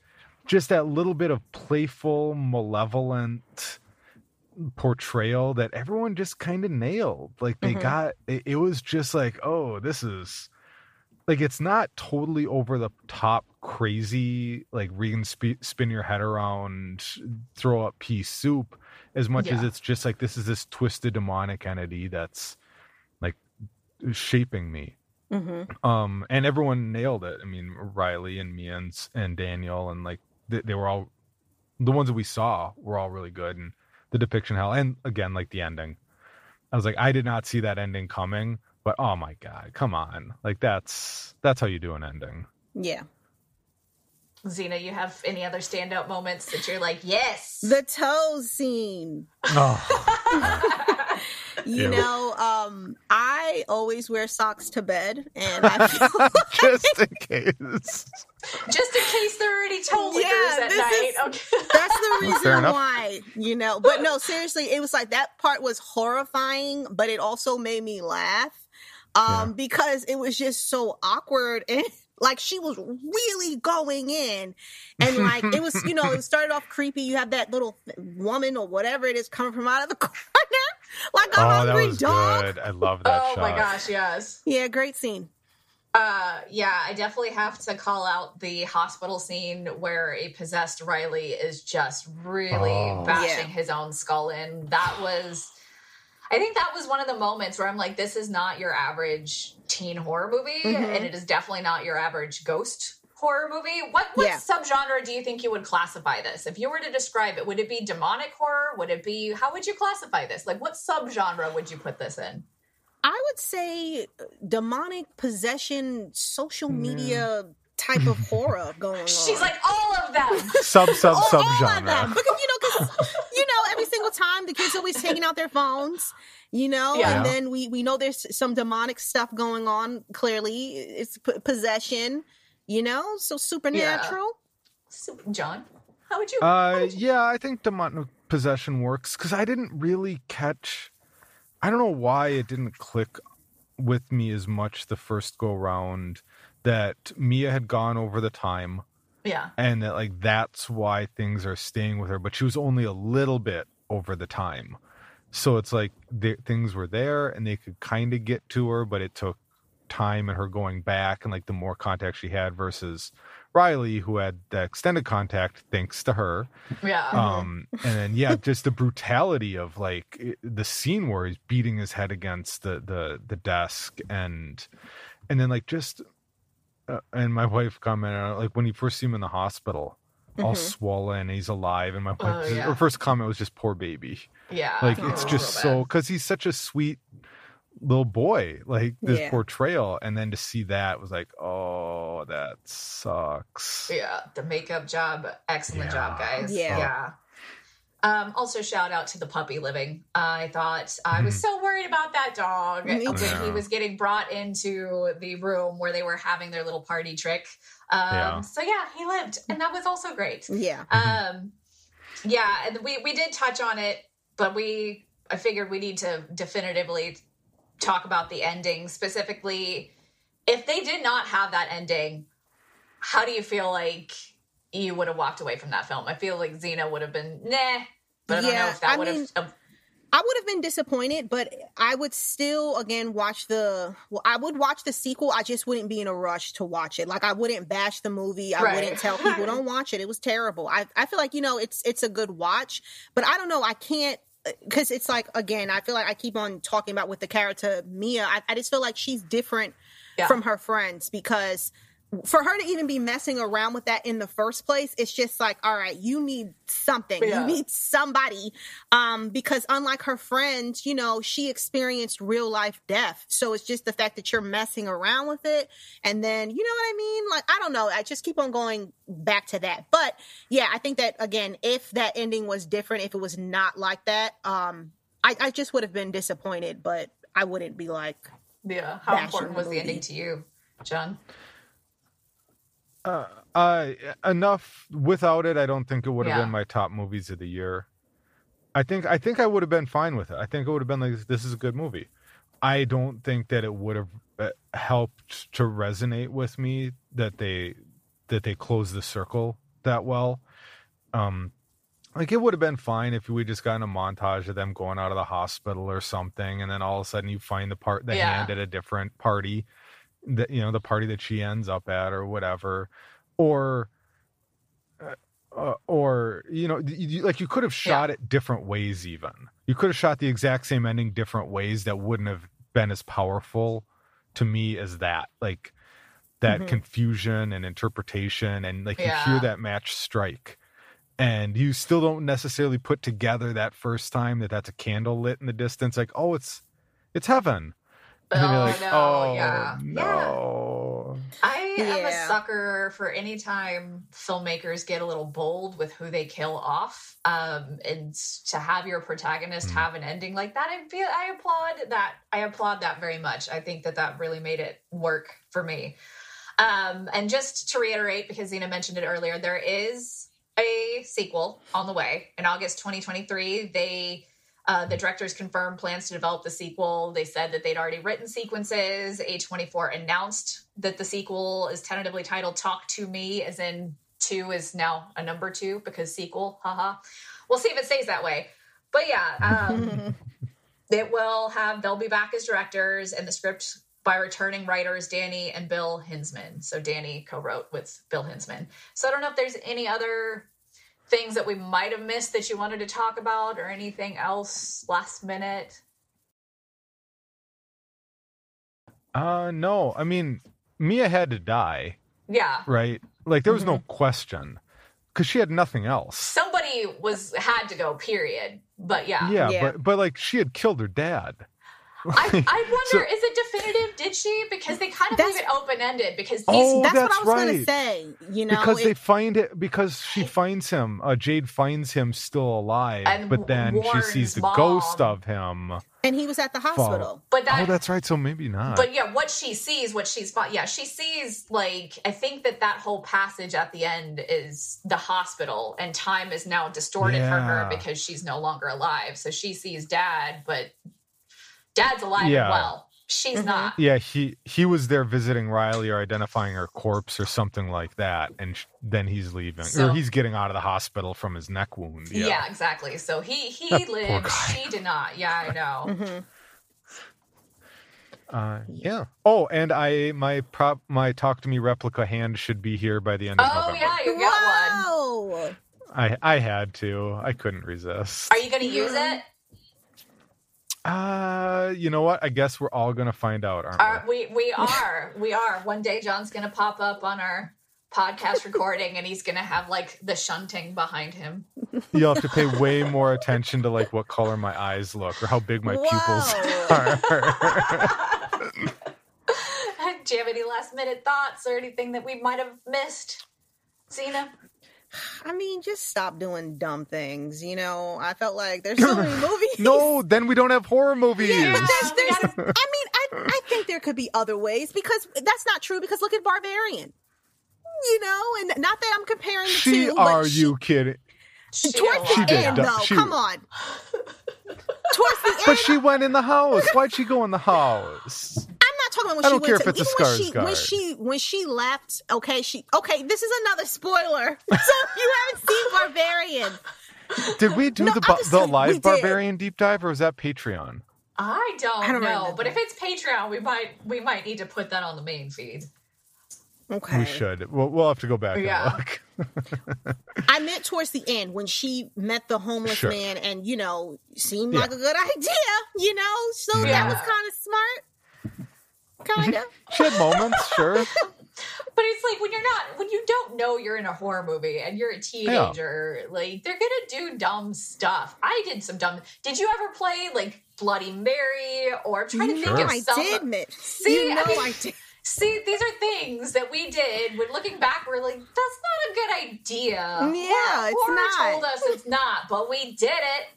just that little bit of playful, malevolent portrayal that everyone just kind of nailed. Like they Mhm. got it, it was just like, "Oh, this is like it's not totally over the top crazy like Regan sp- spin your head around throw up pea soup as much as it's just like this is this twisted demonic entity that's shaping me. Hmm um and everyone nailed it. I mean riley and Mia and, and daniel and like they, they were all the ones that we saw were all really good and the depiction hell and again like the ending. I was like i did not see that ending coming but oh my god come on. Like that's that's how you do an ending. Yeah. Zena, you have any other standout moments that you're like, yes? The toe scene. oh You Ew. know, um, I always wear socks to bed, and I feel like... just in case Just in case there are any toe lickers Yeah, at night. is- Okay. that's the reason enough. why, you know. But no, seriously, it was like that part was horrifying, but it also made me laugh. Um, because it was just so awkward and like she was really going in and like it was you know it started off creepy you have that little woman or whatever it is coming from out of the corner like a oh that hungry was dog good i love that Oh shot my gosh, yes. yeah great scene Uh, yeah, I definitely have to call out the hospital scene where a possessed Riley is just really Oh. bashing Yeah. his own skull in. That was, I think that was one of the moments where I'm like, this is not your average teen horror movie, Mhm. and it is definitely not your average ghost horror movie. What what Yeah. subgenre do you think you would classify this? If you were to describe it, would it be demonic horror? Would it be how would you classify this? Like what subgenre would you put this in? I would say demonic possession, social Yeah. media type of horror going on. She's like all of them. sub sub all, sub all of them. genre Because you know, because you know, every single time the kids always taking out their phones, you know, Yeah. and then we we know there's some demonic stuff going on. Clearly, it's p- possession, you know, so supernatural. So, Jon, how would you? Uh, yeah, I think demonic possession works because I didn't really catch. I don't know why it didn't click with me as much the first go round that Mia had gone over the time yeah, and that like that's why things are staying with her, but she was only a little bit over the time. So it's like the, things were there and they could kind of get to her, but it took time and her going back and like the more contact she had versus Riley, who had the extended contact thanks to her. Yeah. Um, and then yeah, just the brutality of like the scene where he's beating his head against the the the desk and and then like just uh, and my wife commented like when you first see him in the hospital all mm-hmm. swollen he's alive and my wife oh, yeah. her first comment was just poor baby yeah like it's just so because he's such a sweet little boy like this yeah. portrayal and then to see that was like oh that sucks yeah the makeup job excellent yeah. job guys yeah yeah um, also, shout out to the puppy living. I thought I was mm-hmm. so worried about that dog when he was getting brought into the room where they were having their little party trick. Um, yeah. So yeah, he lived, and that was also great. Yeah. Um, yeah, and we we did touch on it, but we I figured we need to definitively talk about the ending specifically. If they did not have that ending, how do you feel like you would have walked away from that film? I feel like Zena would have been nah, but I don't know if that would have. I would have been disappointed, but I would still again watch the. Well, I would watch the sequel. I just wouldn't be in a rush to watch it. Like I wouldn't bash the movie. I right. wouldn't tell people don't watch it. It was terrible. I I feel like you know it's it's a good watch, but I don't know. I can't because it's like again. I feel like I keep on talking about with the character Mia. I, I just feel like she's different yeah. from her friends because for her to even be messing around with that in the first place, it's just like, all right, you need something. Yeah. You need somebody. Um, because unlike her friends, you know, she experienced real life death. So it's just the fact that you're messing around with it. And then, you know what I mean? Like, I don't know. I just keep on going back to that. But yeah, I think that again, if that ending was different, if it was not like that, um, I, I just would have been disappointed, but I wouldn't be like, yeah. How important was the ending to you, Jon? Uh, uh, enough without it. I don't think it would have yeah. been my top movies of the year. I think I think I would have been fine with it. I think it would have been like this is a good movie. I don't think that it would have uh, helped to resonate with me that they that they closed the circle that well. Um, like it would have been fine if we just got a montage of them going out of the hospital or something, and then all of a sudden you find the part the yeah. hand at a different party that you know the party that she ends up at or whatever or uh, uh, or you know you, like you could have shot yeah. it different ways even you could have shot the exact same ending different ways that wouldn't have been as powerful to me as that like that mm-hmm. confusion and interpretation and like yeah. you hear that match strike and you still don't necessarily put together that first time that that's a candle lit in the distance like oh it's it's heaven and oh, like, no, oh, yeah. no. Yeah. I yeah. am a sucker for any time filmmakers get a little bold with who they kill off. Um, and to have your protagonist mm. have an ending like that, I feel I applaud that. I applaud that very much. I think that that really made it work for me. Um, and just to reiterate, because Zena mentioned it earlier, there is a sequel on the way in August 2023. They uh, the directors confirmed plans to develop the sequel. They said that they'd already written sequences. A24 announced that the sequel is tentatively titled Talk to Me, as in two is now a number two because sequel, haha. We'll see if it stays that way. But yeah, um, it will have, they'll be back as directors, and the script by returning writers Danny and Bill Hinzman. So Danny co wrote with Bill Hinzman. So I don't know if there's any other things that we might have missed that you wanted to talk about or anything else last minute? Uh no. I mean, Mia had to die. Yeah. Right? Like there was mm-hmm. no question cuz she had nothing else. Somebody was had to go period. But yeah. Yeah, yeah. but but like she had killed her dad. I, I wonder, so, is it definitive? Did she? Because they kind of leave it open ended. Because these, oh, that's, that's what I was right. going to say. You know, because it, they find it because she finds him. Uh, Jade finds him still alive, but then she sees the mom. ghost of him. And he was at the hospital. But that, oh, that's right. So maybe not. But yeah, what she sees, what she's yeah, she sees like I think that that whole passage at the end is the hospital, and time is now distorted yeah. for her because she's no longer alive. So she sees dad, but dad's alive yeah. and well. she's mm-hmm. not. Yeah, he he was there visiting Riley or identifying her corpse or something like that, and sh- then he's leaving so, or he's getting out of the hospital from his neck wound. Yeah, yeah exactly. So he he that lived. She did not. Yeah, I know. Mm-hmm. Uh, yeah. Oh, and I my prop my talk to me replica hand should be here by the end of oh, November. Oh yeah, you got one. I I had to. I couldn't resist. Are you going to use it? Uh, you know what? I guess we're all gonna find out, aren't uh, we? We we are. we are. One day, Jon's gonna pop up on our podcast recording, and he's gonna have like the shunting behind him. You'll have to pay way more attention to like what color my eyes look or how big my Whoa. pupils are. Do you have any last minute thoughts or anything that we might have missed, Zena? I mean, just stop doing dumb things. You know, I felt like there's so many movies. no, then we don't have horror movies. Yeah, there's, there's, I mean, I, I think there could be other ways because that's not true. Because look at Barbarian. You know, and not that I'm comparing the she, two. Are you kidding? Towards the end, though. She, come on. Towards the end. But she went in the house. Why'd she go in the house? Talking about when I don't she care if to, it's a Skarsgård. When she, when she when she left, okay, she okay. This is another spoiler. So if you haven't seen Barbarian. Did we do no, the the live Barbarian deep dive, or was that Patreon? I don't, I don't know, but if it's Patreon, we might we might need to put that on the main feed. Okay. We should. We'll, we'll have to go back yeah. And look. I meant towards the end when she met the homeless sure. man and, you know, seemed yeah. like a good idea, you know? So yeah. that was kind of smart kind of. she had moments, sure. But it's like when you're not, when you don't know you're in a horror movie and you're a teenager, yeah. like they're gonna do dumb stuff. I did some dumb. Did you ever play like Bloody Mary or I'm trying to think of some? I some? did, See, you know I, mean, I did. See, these are things that we did. When looking back, we're like, "That's not a good idea." Yeah, it's not. Told us it's not, but we did it.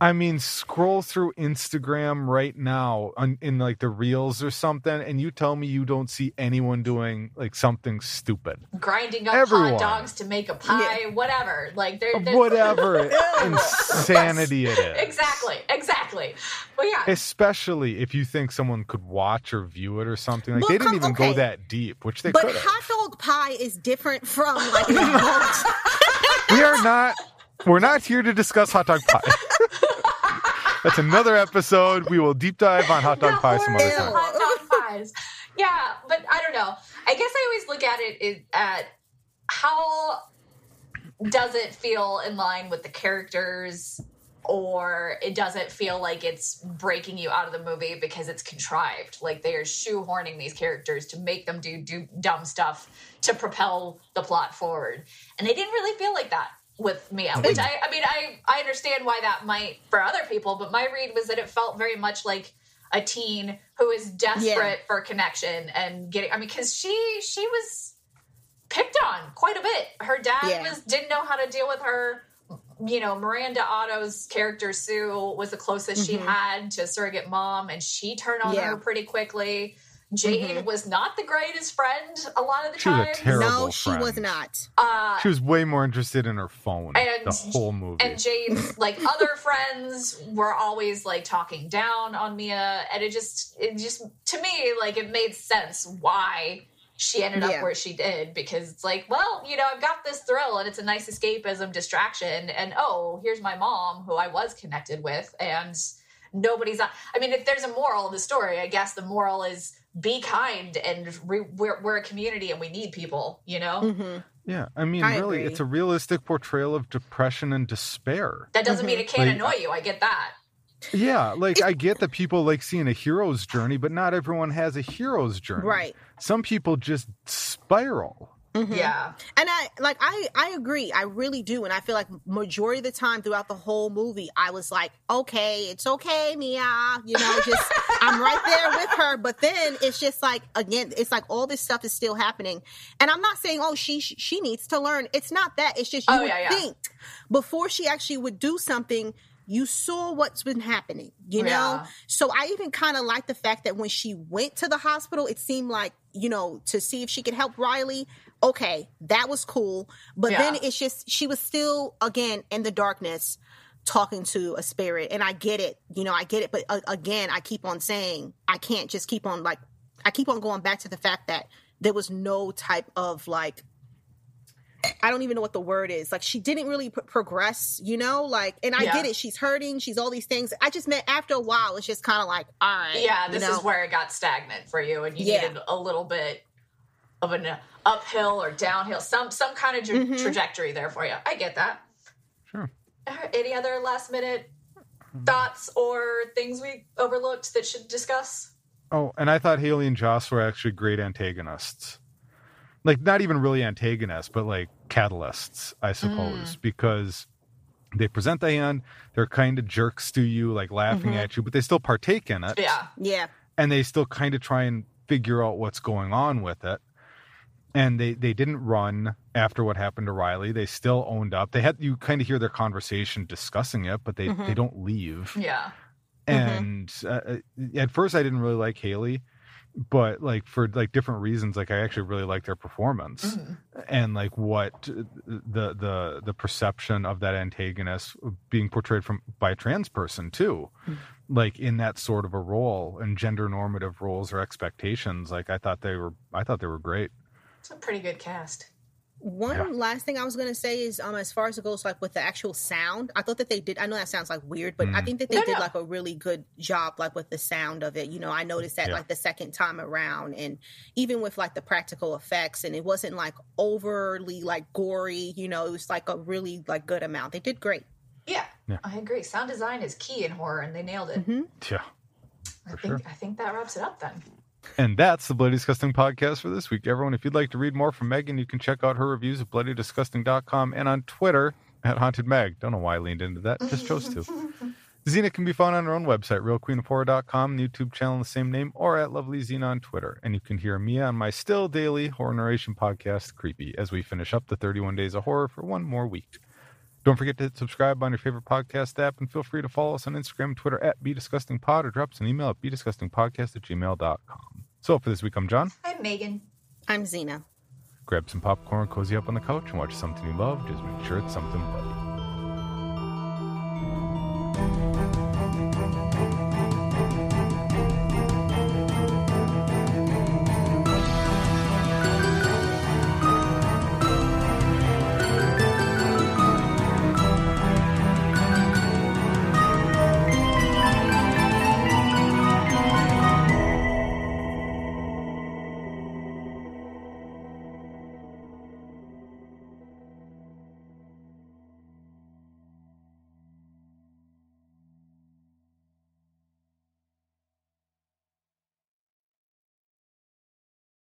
I mean, scroll through Instagram right now on, in like the reels or something, and you tell me you don't see anyone doing like something stupid, grinding up Everyone. hot dogs to make a pie, yeah. whatever. Like there, whatever insanity it is. Exactly, exactly. But yeah, especially if you think someone could watch or view it or something. Like well, they didn't even okay. go that deep, which they. But could've. hot dog pie is different from like. we are not we're not here to discuss hot dog pie. That's another episode. We will deep dive on hot dog pie some other time. Hot dog pies. Yeah, but I don't know. I guess I always look at it at how does it feel in line with the characters or it doesn't feel like it's breaking you out of the movie because it's contrived. Like they are shoehorning these characters to make them do, do dumb stuff to propel the plot forward. And they didn't really feel like that with Mia, which I, I mean, I, I understand why that might for other people, but my read was that it felt very much like a teen who is desperate yeah. for connection and getting. I mean, because she she was picked on quite a bit. Her dad yeah. was didn't know how to deal with her. You know, Miranda Otto's character Sue was the closest mm-hmm. she had to surrogate mom, and she turned on yeah. her pretty quickly. Jade mm-hmm. was not the greatest friend a lot of the she time. Was a terrible no, she friend. was not. Uh, she was way more interested in her phone and, the whole movie. And Jade's like other friends were always like talking down on Mia, and it just it just to me like it made sense why she ended yeah. up where she did because it's like, well, you know, I've got this thrill and it's a nice escapism distraction, and oh, here's my mom who I was connected with, and nobody's. I mean, if there's a moral of the story, I guess the moral is be kind and re- we're, we're a community and we need people you know mm-hmm. yeah i mean I really agree. it's a realistic portrayal of depression and despair that doesn't mm-hmm. mean it can't like, annoy you i get that yeah like i get that people like seeing a hero's journey but not everyone has a hero's journey right some people just spiral Mm-hmm. Yeah. And I like I I agree. I really do. And I feel like majority of the time throughout the whole movie, I was like, okay, it's okay, Mia. You know, just I'm right there with her. But then it's just like again, it's like all this stuff is still happening. And I'm not saying, oh, she she needs to learn. It's not that. It's just you oh, would yeah, yeah. think before she actually would do something you saw what's been happening, you know? Yeah. So I even kind of like the fact that when she went to the hospital, it seemed like, you know, to see if she could help Riley, okay, that was cool. But yeah. then it's just, she was still, again, in the darkness. talking to a spirit and i get it you know i get it but uh, again i keep on saying i can't just keep on like i keep on going back to the fact that there was no type of like I don't even know what the word is. Like she didn't really p- progress, you know. Like, and I yeah. get it. She's hurting. She's all these things. I just meant after a while, it's just kind of like, all right, yeah. This know? is where it got stagnant for you, and you yeah. needed a little bit of an uphill or downhill, some some kind of tra- mm-hmm. trajectory there for you. I get that. Sure. Any other last minute thoughts or things we overlooked that should discuss? Oh, and I thought Hayley and Joss were actually great antagonists. Like not even really antagonists, but like catalysts, I suppose, mm. because they present the hand, they're kind of jerks to you, like laughing mm-hmm. at you, but they still partake in it. Yeah. Yeah. And they still kind of try and figure out what's going on with it and they they didn't run after what happened to Riley. They still owned up. They had you kind of hear their conversation discussing it, but they mm-hmm. they don't leave. Yeah. And mm-hmm. uh, at first, I didn't really like Hayley, but like for like different reasons, like I actually really like their performance mm-hmm. and like what the the the perception of that antagonist being portrayed from by a trans person too. Mm. Like in that sort of a role and gender normative roles or expectations, like I thought they were, I thought they were great. It's a pretty good cast. One yeah. last thing I was gonna say is, um, as far as it goes, like with the actual sound, I thought that they did. I know that sounds like weird, but mm. I think that they no, did no. like a really good job, like with the sound of it. You know, I noticed that yeah. like the second time around, and even with like the practical effects, and it wasn't like overly like gory. You know, it was like a really like good amount. They did great. Yeah, yeah. I agree. Sound design is key in horror, and they nailed it. Mm-hmm. Yeah, I think sure. I think that wraps it up then. And that's the Bloody Disgusting podcast for this week, everyone. If you'd like to read more from Meagan, you can check out her reviews at bloodydisgusting.com and on Twitter at Haunted Mag. Don't know why I leaned into that, just chose to. Zena can be found on her own website, realqueenofhorror.com, YouTube channel the same name, or at Lovely Zena on Twitter. And you can hear me on my still daily horror narration podcast, Creepy, as we finish up the 31 Days of Horror for one more week. Don't forget to hit subscribe on your favorite podcast app and feel free to follow us on Instagram and Twitter at BDisgustingPod or drop us an email at BDisgustingPodcast at gmail.com. So for this week, I'm Jon. I'm Meagan. I'm Zena. Grab some popcorn, cozy up on the couch, and watch something you love. Just make sure it's something bloody.